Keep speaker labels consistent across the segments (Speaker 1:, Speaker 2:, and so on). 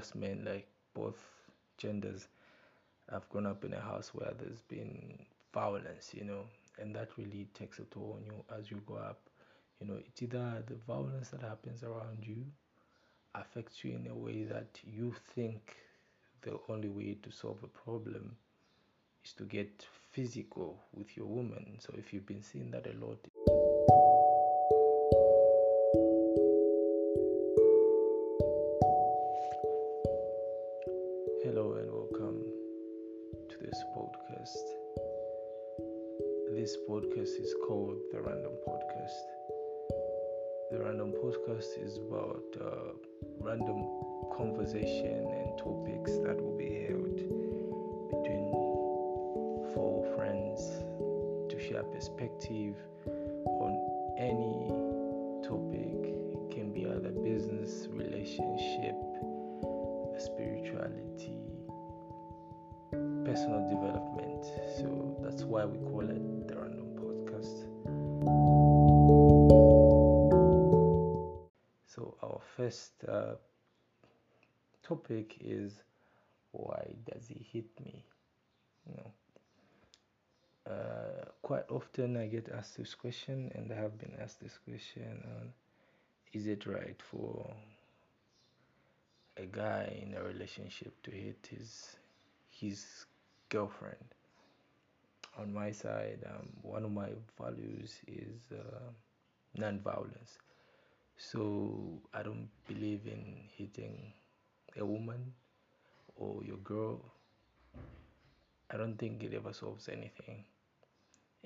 Speaker 1: just men, like both genders. I've grown up in a house where there's been violence, you know, and that really takes a toll on you as you grow up. You know, it's either the violence that happens around you affects you in a way that you think the only way to solve a problem is to get physical with your woman. So if you've been seeing that a lot, conversation and topics that will be held between four friends to share perspective on any topic. It can be either business, relationship, spirituality, personal development. So that's why we call it the Random Podcast. So our first uh, topic is why does he hit me? You know, uh, quite often I get asked this question, and I have been asked this question: on Is it right for a guy in a relationship to hit his his girlfriend? On my side, um, one of my values is uh, non-violence. So I don't believe in hitting a woman or your girl. I don't think it ever solves anything.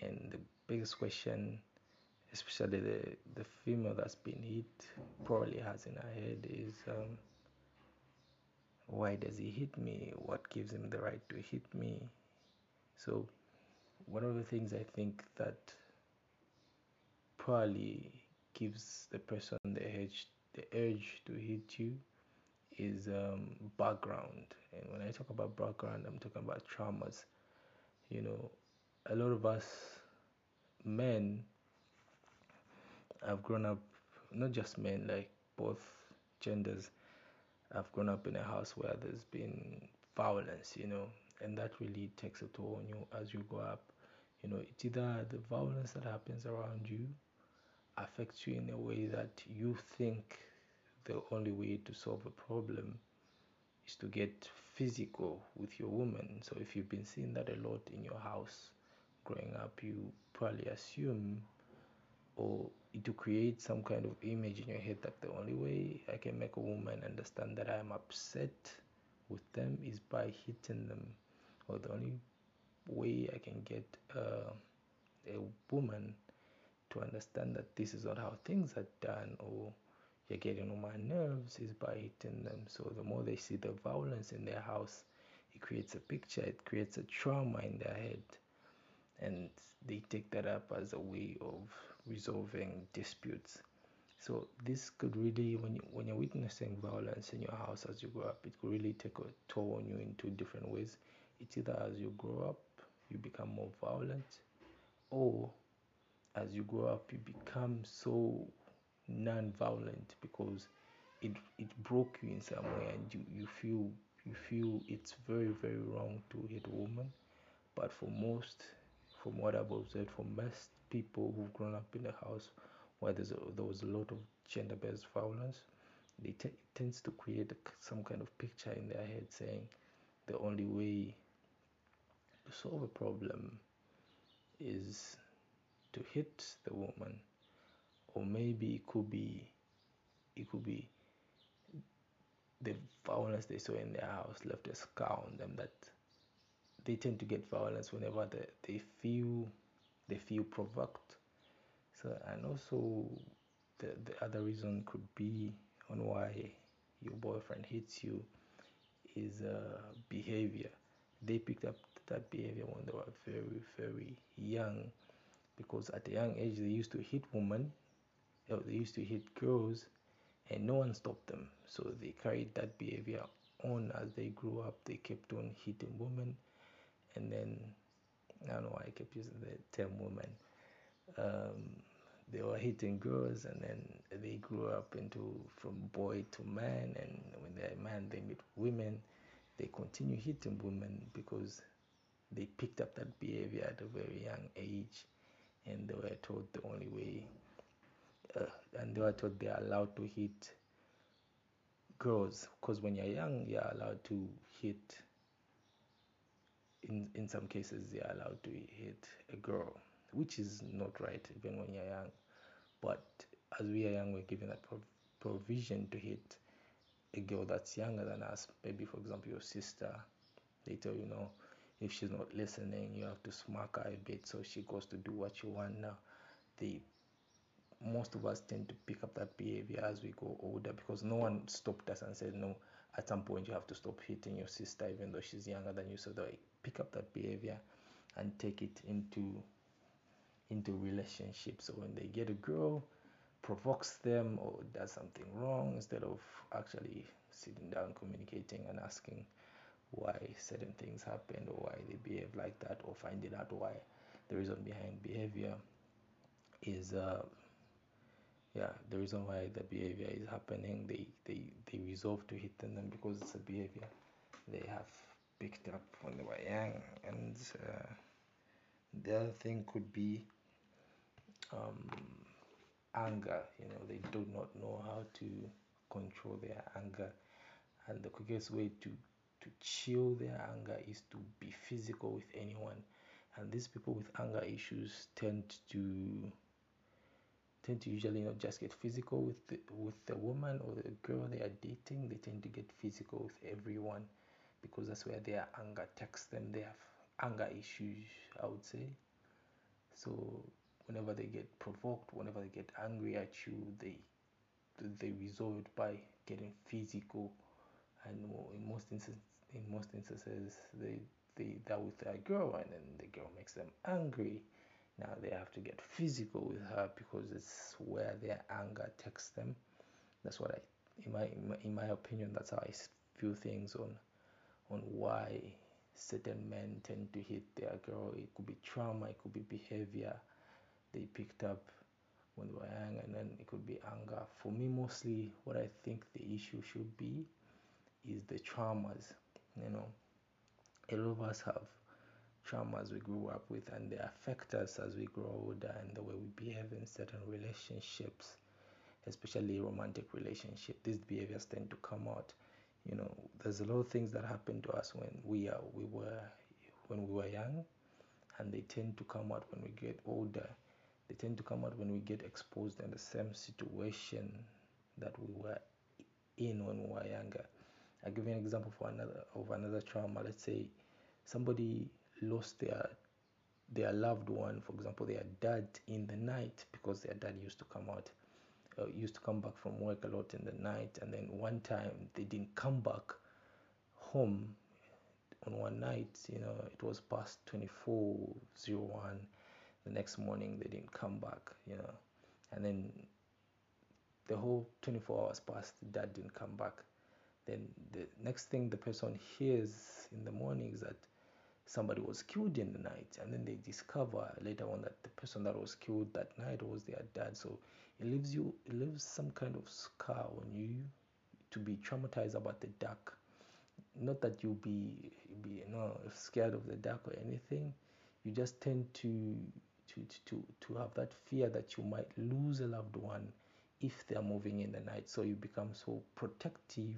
Speaker 1: And the biggest question, especially the, the female that's been hit, probably has in her head is um, why does he hit me? What gives him the right to hit me? So, one of the things I think that probably gives the person the urge, the urge to hit you is um, background. And when I talk about background, I'm talking about traumas. You know, a lot of us men have grown up, not just men, like both genders, have grown up in a house where there's been violence, you know, and that really takes a toll on you as you grow up. You know, it's either the violence that happens around you affects you in a way that you think the only way to solve a problem is to get physical with your woman. So if you've been seeing that a lot in your house growing up, you probably assume or to create some kind of image in your head that the only way I can make a woman understand that I'm upset with them is by hitting them, or the only way I can get uh, a woman to understand that this is not how things are done, or you're getting on my nerves is by hitting them. So the more they see the violence in their house, it creates a picture, it creates a trauma in their head, and they take that up as a way of resolving disputes. So this could really, when you, when you're witnessing violence in your house as you grow up, it could really take a toll on you in two different ways. It's either as you grow up, you become more violent, or as you grow up, you become so non-violent because it it broke you in some way, and you you feel you feel it's very very wrong to hit a woman. But for most, from what I've observed, for most people who've grown up in a house where there's a, there was a lot of gender-based violence, they t- it tends to create some kind of picture in their head saying the only way to solve a problem is to hit the woman or maybe it could be it could be the violence they saw in their house left a scar on them that they tend to get violence whenever they, they feel they feel provoked. So and also the, the other reason could be on why your boyfriend hits you is uh, behavior. They picked up that behavior when they were very very young because at a young age they used to hit women they used to hit girls and no one stopped them. So they carried that behavior on as they grew up. They kept on hitting women and then i don't know why i kept using the term women. Um, they were hitting girls and then they grew up into from boy to man and when they're man they meet women. They continue hitting women because they picked up that behavior at a very young age and they were taught the only way uh, and they were told they're allowed to hit girls because when you're young you're allowed to hit. In in some cases they're allowed to hit a girl which is not right even when you're young. But as we are young we're given a prov- provision to hit a girl that's younger than us. Maybe for example your sister they tell you know if she's not listening you have to smack her a bit so she goes to do what you want now. They most of us tend to pick up that behavior as we go older because no one stopped us and said no at some point you have to stop hitting your sister even though she's younger than you. So they pick up that behavior and take it into into relationships. So when they get a girl provokes them or does something wrong instead of actually sitting down communicating and asking why certain things happened or why they behave like that or finding out why the reason behind behavior is uh, yeah the reason why the behavior is happening they they they resolve to hit them because it's a behavior. They have picked up when they were young and uh, the other thing could be um, anger. You know they do not know how to control their anger. And the quickest way to to chill their anger is to be physical with anyone. And these people with anger issues tend to tend to usually not just get physical with the, with the woman or the girl they are dating they tend to get physical with everyone because that's where their anger takes them they have anger issues i would say. So whenever they get provoked whenever they get angry at you they they resolve it by getting physical. And in most instances in most instances they they that with a girl and then the girl makes them angry now they have to get physical with her because it's where their anger takes them. That's what I, in my in my, opinion, that's how I view things on on why certain men tend to hit their girl. It could be trauma, it could be behavior they picked up when they were young, and then it could be anger. For me, mostly what I think the issue should be is the traumas. You know, a lot of us have traumas we grew up with and they affect us as we grow older and the way we behave in certain relationships especially romantic relationships these behaviors tend to come out. You know there's a lot of things that happen to us when we are we were when we were young and they tend to come out when we get older. They tend to come out when we get exposed in the same situation that we were in when we were younger. I'll give you an example for another of another trauma. Let's say somebody lost their their loved one, for example, their dad in the night because their dad used to come out, uh, used to come back from work a lot in the night, and then one time they didn't come back home on one night. You know, it was past 24:01. The next morning they didn't come back. You know, and then the whole 24 hours passed. Dad didn't come back. Then the next thing the person hears in the morning is that somebody was killed in the night and then they discover later on that the person that was killed that night was their dad. So it leaves you it leaves some kind of scar on you to be traumatized about the dark. Not that you be be you know scared of the dark or anything. You just tend to to to to have that fear that you might lose a loved one if they are moving in the night. So you become so protective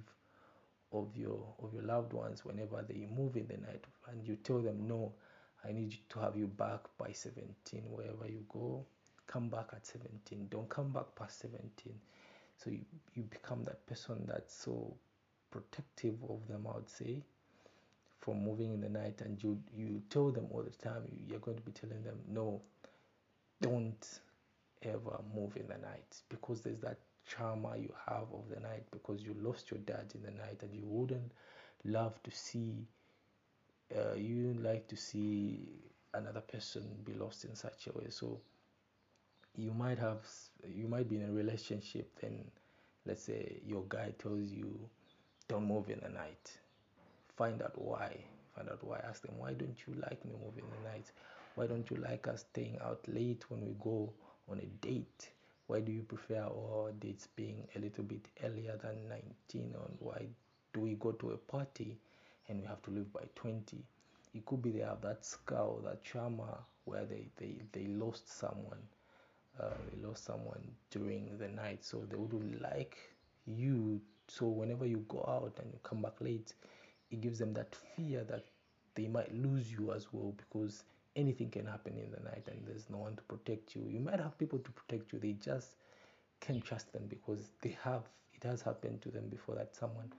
Speaker 1: of your of your loved ones whenever they move in the night and you tell them no i need to have you back by 17 wherever you go come back at 17 don't come back past 17 so you, you become that person that's so protective of them i would say from moving in the night and you you tell them all the time you're going to be telling them no don't ever move in the night because there's that trauma you have of the night because you lost your dad in the night and you wouldn't love to see uh, you wouldn't like to see another person be lost in such a way. So you might have you might be in a relationship then let's say your guy tells you don't move in the night. Find out why find out why. Ask them why don't you like me moving in the night? Why don't you like us staying out late when we go on a date why do you prefer our dates being a little bit earlier than 19 or why do we go to a party and we have to leave by 20 it could be they have that scar that trauma where they, they, they lost someone uh, they lost someone during the night. So they would like you. So whenever you go out and you come back late it gives them that fear that they might lose you as well because anything can happen in the night and there's no one to protect you. You might have people to protect you they just can't trust them because they have it has happened to them before that someone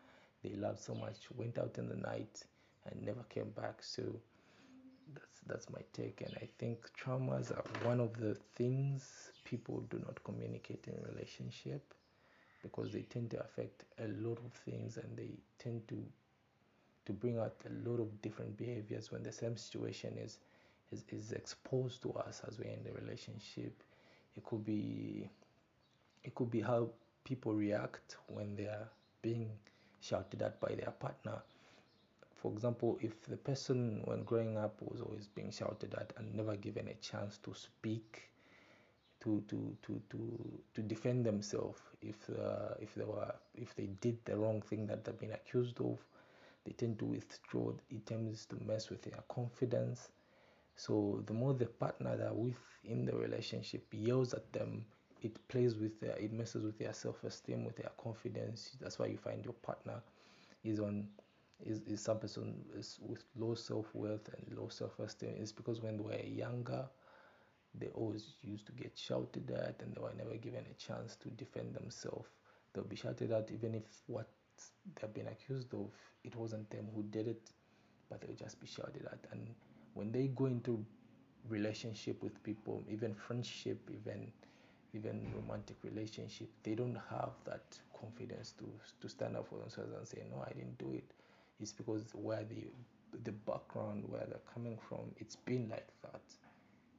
Speaker 1: they loved so much went out in the night and never came back. So that's that's my take. And i think traumas are one of the things people do not communicate in relationship because they tend to affect a lot of things and they tend to to bring out a lot of different behaviors when the same situation is is, is exposed to us as we're in the relationship. It could be it could be how people react when they are being shouted at by their partner. For example if the person when growing up was always being shouted at and never given a chance to speak to to to to, to defend themselves if uh, if they were if they did the wrong thing that they've been accused of they tend to withdraw. It tends to mess with their confidence so the more the partner they're with in the relationship yells at them it plays with their it messes with their self-esteem with their confidence that's why you find your partner is on is, is some person is with low self-worth and low self-esteem it's because when they were younger they always used to get shouted at and they were never given a chance to defend themselves. They'll be shouted at even if what they've been accused of, it wasn't them who did it, but they'll just be shouted at. And when they go into relationship with people, even friendship, even even romantic relationship, they don't have that confidence to to stand up for themselves and say, no, I didn't do it. It's because where the the background where they're coming from, it's been like that.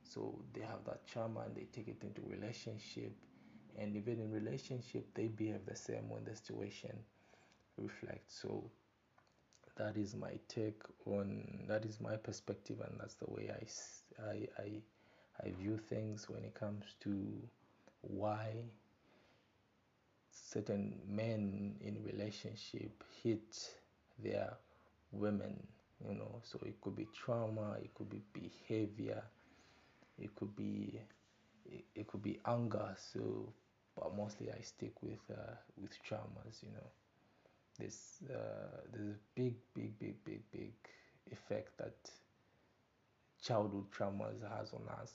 Speaker 1: So they have that trauma and they take it into relationship. And even in relationship they behave the same when the situation reflects. So that is my take on that is my perspective and that's the way I, I, I, I view things when it comes to why certain men in relationship hit their women you know. So it could be trauma it could be behavior it could be it, it could be anger. So but mostly i stick with uh, with traumas you know there's uh, there's a big big big big big effect that childhood traumas has on us.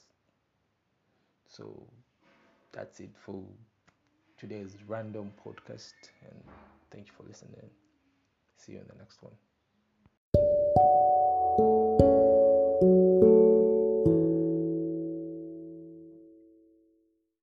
Speaker 1: So that's it for today's random podcast and thank you for listening. See you in the next one